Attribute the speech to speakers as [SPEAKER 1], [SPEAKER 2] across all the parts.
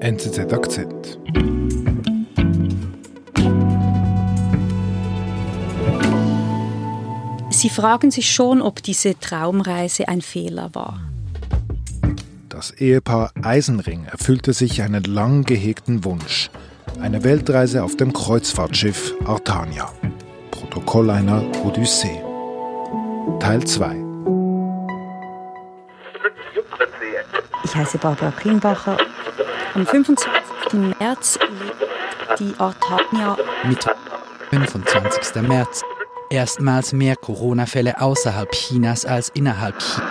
[SPEAKER 1] NZZ Akzent.
[SPEAKER 2] Sie fragen sich schon, ob diese Traumreise ein Fehler war.
[SPEAKER 1] Das Ehepaar Eisenring erfüllte sich einen lang gehegten Wunsch. Eine Weltreise auf dem Kreuzfahrtschiff Artania. Protokoll einer Odyssee. Teil 2.
[SPEAKER 2] Ich heiße Barbara Klimbacher. Am 25. März legt die Artania
[SPEAKER 3] Mittwoch, 25. März. Erstmals mehr Corona-Fälle außerhalb Chinas als innerhalb Chinas.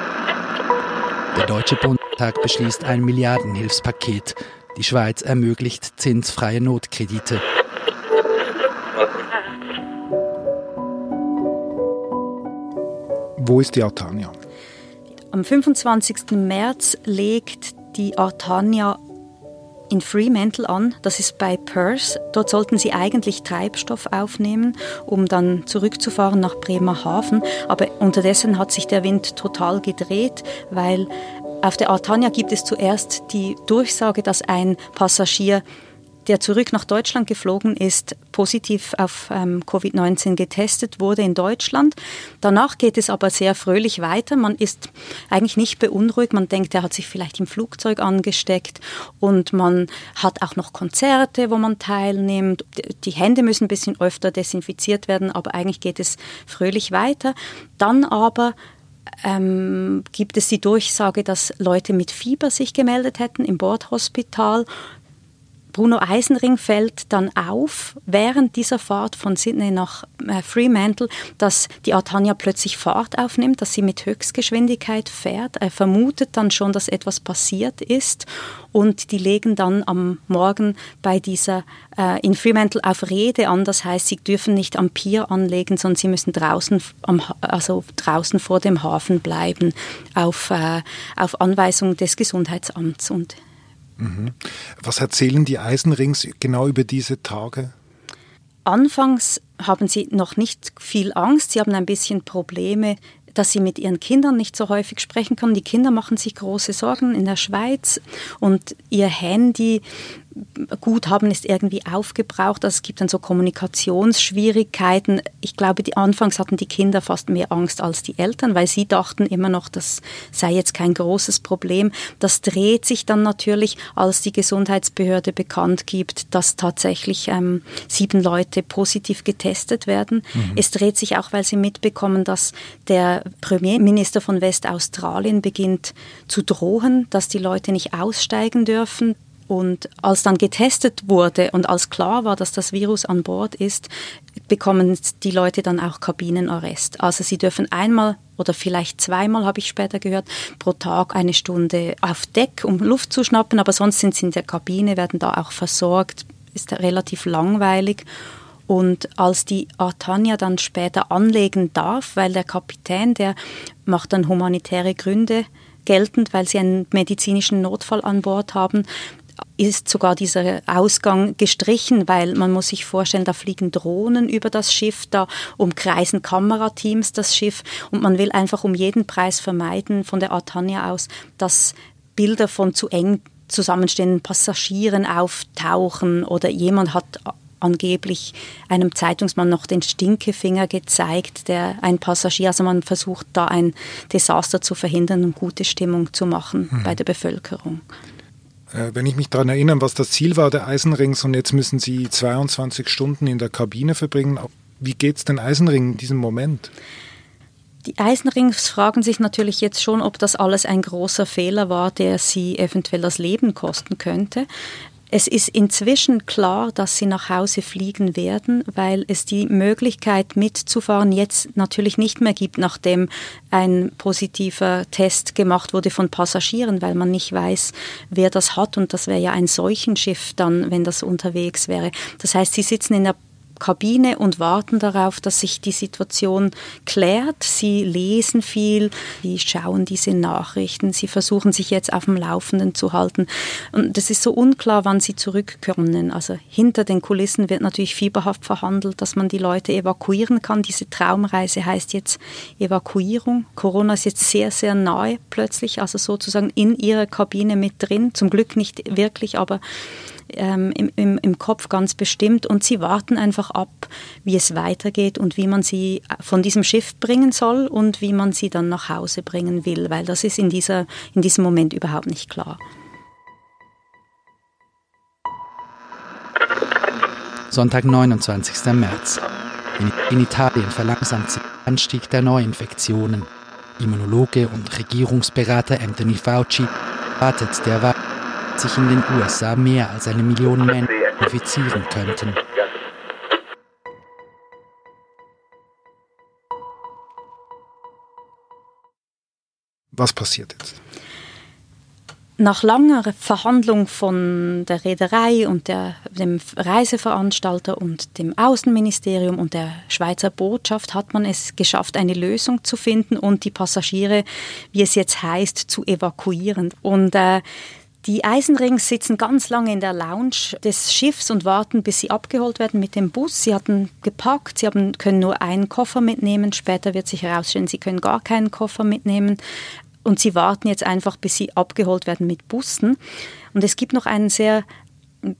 [SPEAKER 3] Der Deutsche Bundestag beschließt ein Milliardenhilfspaket. Die Schweiz ermöglicht zinsfreie Notkredite.
[SPEAKER 1] Wo ist die Artania?
[SPEAKER 2] Am 25. März legt die Artania in Fremantle an. Das ist bei Perth. Dort sollten sie eigentlich Treibstoff aufnehmen, um dann zurückzufahren nach Bremerhaven. Aber unterdessen hat sich der Wind total gedreht, weil auf der Artania gibt es zuerst die Durchsage, dass ein Passagier der zurück nach Deutschland geflogen ist, positiv auf ähm, Covid-19 getestet wurde in Deutschland. Danach geht es aber sehr fröhlich weiter. Man ist eigentlich nicht beunruhigt. Man denkt, er hat sich vielleicht im Flugzeug angesteckt und man hat auch noch Konzerte, wo man teilnimmt. Die Hände müssen ein bisschen öfter desinfiziert werden, aber eigentlich geht es fröhlich weiter. Dann aber ähm, gibt es die Durchsage, dass Leute mit Fieber sich gemeldet hätten im Bordhospital. Bruno Eisenring fällt dann auf während dieser Fahrt von Sydney nach äh, Fremantle, dass die Artania plötzlich Fahrt aufnimmt, dass sie mit Höchstgeschwindigkeit fährt. Er vermutet dann schon, dass etwas passiert ist und die legen dann am Morgen bei dieser äh, in Fremantle auf Rede an. Das heißt, sie dürfen nicht am Pier anlegen, sondern sie müssen draußen, am, also draußen vor dem Hafen bleiben auf, äh, auf Anweisung des Gesundheitsamts und
[SPEAKER 1] Mhm. Was erzählen die Eisenrings genau über diese Tage?
[SPEAKER 2] Anfangs haben sie noch nicht viel Angst, sie haben ein bisschen Probleme, dass sie mit ihren Kindern nicht so häufig sprechen können. Die Kinder machen sich große Sorgen in der Schweiz und ihr Handy Guthaben ist irgendwie aufgebraucht. Also es gibt dann so Kommunikationsschwierigkeiten. Ich glaube, die anfangs hatten die Kinder fast mehr Angst als die Eltern, weil sie dachten immer noch, das sei jetzt kein großes Problem. Das dreht sich dann natürlich, als die Gesundheitsbehörde bekannt gibt, dass tatsächlich ähm, sieben Leute positiv getestet werden. Mhm. Es dreht sich auch, weil sie mitbekommen, dass der Premierminister von Westaustralien beginnt zu drohen, dass die Leute nicht aussteigen dürfen. Und als dann getestet wurde und als klar war, dass das Virus an Bord ist, bekommen die Leute dann auch Kabinenarrest. Also sie dürfen einmal oder vielleicht zweimal, habe ich später gehört, pro Tag eine Stunde auf Deck, um Luft zu schnappen, aber sonst sind sie in der Kabine, werden da auch versorgt, ist relativ langweilig. Und als die Artania dann später anlegen darf, weil der Kapitän, der macht dann humanitäre Gründe geltend, weil sie einen medizinischen Notfall an Bord haben, ist sogar dieser Ausgang gestrichen, weil man muss sich vorstellen, da fliegen Drohnen über das Schiff, da umkreisen Kamerateams das Schiff und man will einfach um jeden Preis vermeiden von der Artania aus, dass Bilder von zu eng zusammenstehenden Passagieren auftauchen oder jemand hat angeblich einem Zeitungsmann noch den Stinkefinger gezeigt, der ein Passagier, also man versucht da ein Desaster zu verhindern und gute Stimmung zu machen mhm. bei der Bevölkerung.
[SPEAKER 1] Äh, wenn ich mich daran erinnere, was das Ziel war der Eisenrings und jetzt müssen Sie 22 Stunden in der Kabine verbringen, wie geht es den Eisenring in diesem Moment?
[SPEAKER 2] Die Eisenrings fragen sich natürlich jetzt schon, ob das alles ein großer Fehler war, der sie eventuell das Leben kosten könnte. Es ist inzwischen klar, dass sie nach Hause fliegen werden, weil es die Möglichkeit mitzufahren jetzt natürlich nicht mehr gibt, nachdem ein positiver Test gemacht wurde von Passagieren, weil man nicht weiß, wer das hat. Und das wäre ja ein Seuchenschiff dann, wenn das unterwegs wäre. Das heißt, sie sitzen in der Kabine und warten darauf, dass sich die Situation klärt. Sie lesen viel, sie schauen diese Nachrichten, sie versuchen sich jetzt auf dem Laufenden zu halten. Und es ist so unklar, wann sie zurückkommen. Also hinter den Kulissen wird natürlich fieberhaft verhandelt, dass man die Leute evakuieren kann. Diese Traumreise heißt jetzt Evakuierung. Corona ist jetzt sehr, sehr nahe plötzlich, also sozusagen in ihrer Kabine mit drin. Zum Glück nicht wirklich, aber ähm, im, im, im Kopf ganz bestimmt und sie warten einfach ab, wie es weitergeht und wie man sie von diesem Schiff bringen soll und wie man sie dann nach Hause bringen will, weil das ist in, dieser, in diesem Moment überhaupt nicht klar.
[SPEAKER 3] Sonntag, 29. März. In, in Italien verlangsamt sich der Anstieg der Neuinfektionen. Immunologe und Regierungsberater Anthony Fauci wartet derweil sich in den USA mehr als eine Million Menschen infizieren könnten.
[SPEAKER 1] Was passiert jetzt?
[SPEAKER 2] Nach langer Verhandlung von der Reederei und der, dem Reiseveranstalter und dem Außenministerium und der Schweizer Botschaft hat man es geschafft, eine Lösung zu finden und die Passagiere, wie es jetzt heißt, zu evakuieren. Und äh, die Eisenrings sitzen ganz lange in der Lounge des Schiffs und warten, bis sie abgeholt werden mit dem Bus. Sie hatten gepackt, sie haben, können nur einen Koffer mitnehmen. Später wird sich herausstellen, sie können gar keinen Koffer mitnehmen. Und sie warten jetzt einfach, bis sie abgeholt werden mit Bussen. Und es gibt noch einen sehr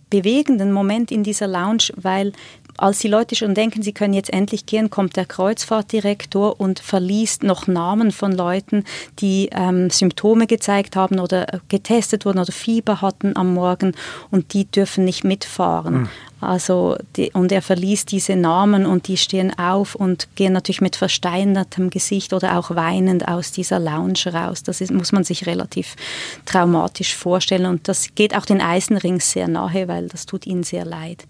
[SPEAKER 2] bewegenden Moment in dieser Lounge, weil als die Leute schon denken, sie können jetzt endlich gehen, kommt der Kreuzfahrtdirektor und verliest noch Namen von Leuten, die ähm, Symptome gezeigt haben oder äh, getestet wurden oder Fieber hatten am Morgen und die dürfen nicht mitfahren. Mhm. Also die, und er verliest diese Namen und die stehen auf und gehen natürlich mit versteinertem Gesicht oder auch weinend aus dieser Lounge raus. Das ist, muss man sich relativ traumatisch vorstellen und das geht auch den Eisenrings sehr nahe, weil das tut ihnen sehr leid.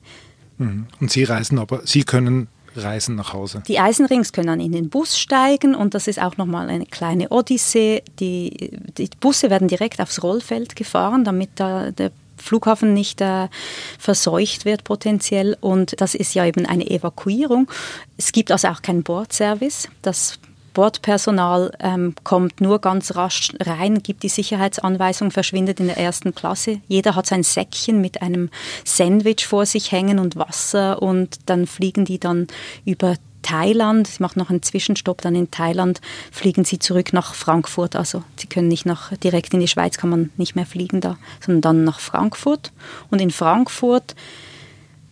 [SPEAKER 1] Mhm. Und Sie reisen aber, Sie können reisen nach Hause.
[SPEAKER 2] Die Eisenrings können dann in den Bus steigen und das ist auch nochmal eine kleine Odyssee. Die, die Busse werden direkt aufs Rollfeld gefahren, damit da der Flughafen nicht äh, verseucht wird potenziell. Und das ist ja eben eine Evakuierung. Es gibt also auch keinen Bordservice. Das Bordpersonal ähm, kommt nur ganz rasch rein, gibt die Sicherheitsanweisung, verschwindet in der ersten Klasse. Jeder hat sein Säckchen mit einem Sandwich vor sich hängen und Wasser und dann fliegen die dann über Thailand, sie machen noch einen Zwischenstopp dann in Thailand, fliegen sie zurück nach Frankfurt. Also sie können nicht nach, direkt in die Schweiz kann man nicht mehr fliegen da, sondern dann nach Frankfurt. Und in Frankfurt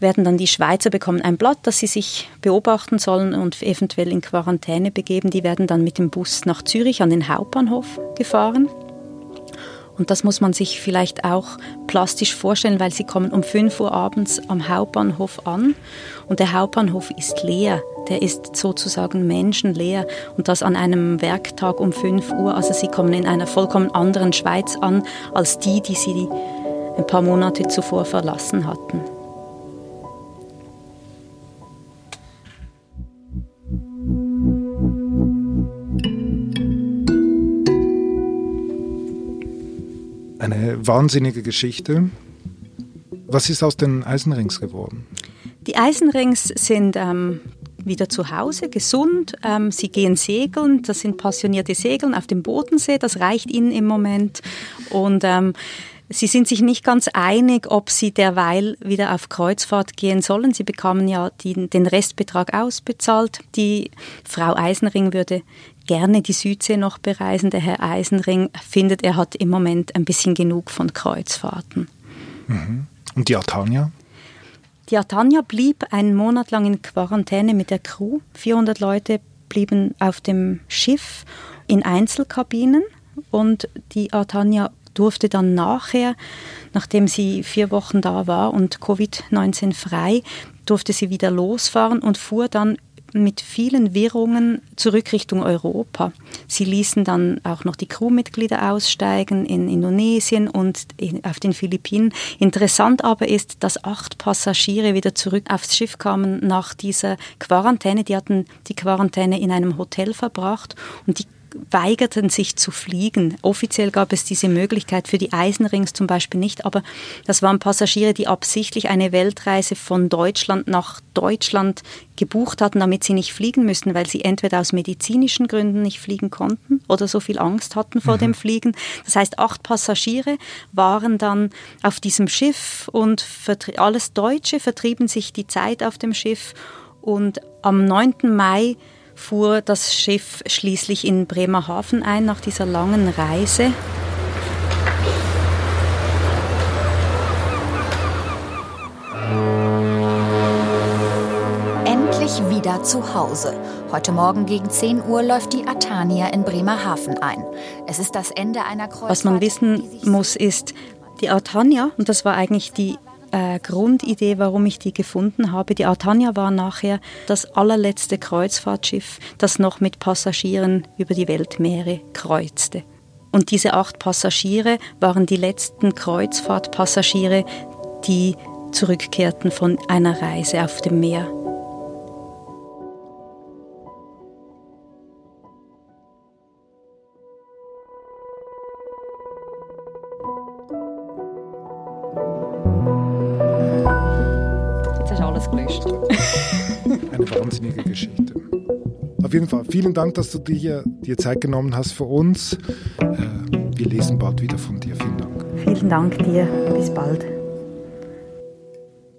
[SPEAKER 2] werden dann die Schweizer bekommen ein Blatt, das sie sich beobachten sollen und eventuell in Quarantäne begeben. Die werden dann mit dem Bus nach Zürich an den Hauptbahnhof gefahren. Und das muss man sich vielleicht auch plastisch vorstellen, weil sie kommen um 5 Uhr abends am Hauptbahnhof an und der Hauptbahnhof ist leer. Der ist sozusagen menschenleer und das an einem Werktag um 5 Uhr. Also sie kommen in einer vollkommen anderen Schweiz an als die, die sie ein paar Monate zuvor verlassen hatten.
[SPEAKER 1] Wahnsinnige Geschichte. Was ist aus den Eisenrings geworden?
[SPEAKER 2] Die Eisenrings sind ähm, wieder zu Hause, gesund. Ähm, sie gehen segeln. Das sind passionierte Segeln auf dem Bodensee. Das reicht ihnen im Moment. Und ähm, Sie sind sich nicht ganz einig, ob Sie derweil wieder auf Kreuzfahrt gehen sollen. Sie bekamen ja die, den Restbetrag ausbezahlt. Die Frau Eisenring würde gerne die Südsee noch bereisen. Der Herr Eisenring findet, er hat im Moment ein bisschen genug von Kreuzfahrten.
[SPEAKER 1] Mhm. Und die Artania?
[SPEAKER 2] Die Artania blieb einen Monat lang in Quarantäne mit der Crew. 400 Leute blieben auf dem Schiff in Einzelkabinen und die Artania durfte dann nachher, nachdem sie vier Wochen da war und Covid-19 frei, durfte sie wieder losfahren und fuhr dann mit vielen Wirrungen zurück Richtung Europa. Sie ließen dann auch noch die Crewmitglieder aussteigen in Indonesien und in, auf den Philippinen. Interessant aber ist, dass acht Passagiere wieder zurück aufs Schiff kamen nach dieser Quarantäne. Die hatten die Quarantäne in einem Hotel verbracht und die weigerten sich zu fliegen. Offiziell gab es diese Möglichkeit für die Eisenrings zum Beispiel nicht, aber das waren Passagiere, die absichtlich eine Weltreise von Deutschland nach Deutschland gebucht hatten, damit sie nicht fliegen müssten, weil sie entweder aus medizinischen Gründen nicht fliegen konnten oder so viel Angst hatten vor mhm. dem Fliegen. Das heißt, acht Passagiere waren dann auf diesem Schiff und alles Deutsche vertrieben sich die Zeit auf dem Schiff und am 9. Mai fuhr das Schiff schließlich in Bremerhaven ein nach dieser langen Reise.
[SPEAKER 4] Endlich wieder zu Hause. Heute Morgen gegen 10 Uhr läuft die Atania in Bremerhaven ein. Es ist das Ende einer Kreuzfahrt.
[SPEAKER 2] Was man wissen muss, ist, die Artania, und das war eigentlich die äh, Grundidee, warum ich die gefunden habe. Die Artania war nachher das allerletzte Kreuzfahrtschiff, das noch mit Passagieren über die Weltmeere kreuzte. Und diese acht Passagiere waren die letzten Kreuzfahrtpassagiere, die zurückkehrten von einer Reise auf dem Meer.
[SPEAKER 1] wahnsinnige Geschichte. Auf jeden Fall, vielen Dank, dass du dir, dir Zeit genommen hast für uns. Äh, wir lesen bald wieder von dir. Vielen Dank.
[SPEAKER 2] Vielen Dank dir. Bis bald.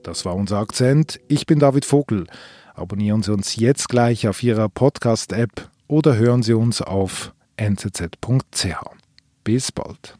[SPEAKER 1] Das war unser Akzent. Ich bin David Vogel. Abonnieren Sie uns jetzt gleich auf Ihrer Podcast-App oder hören Sie uns auf nzz.ch. Bis bald.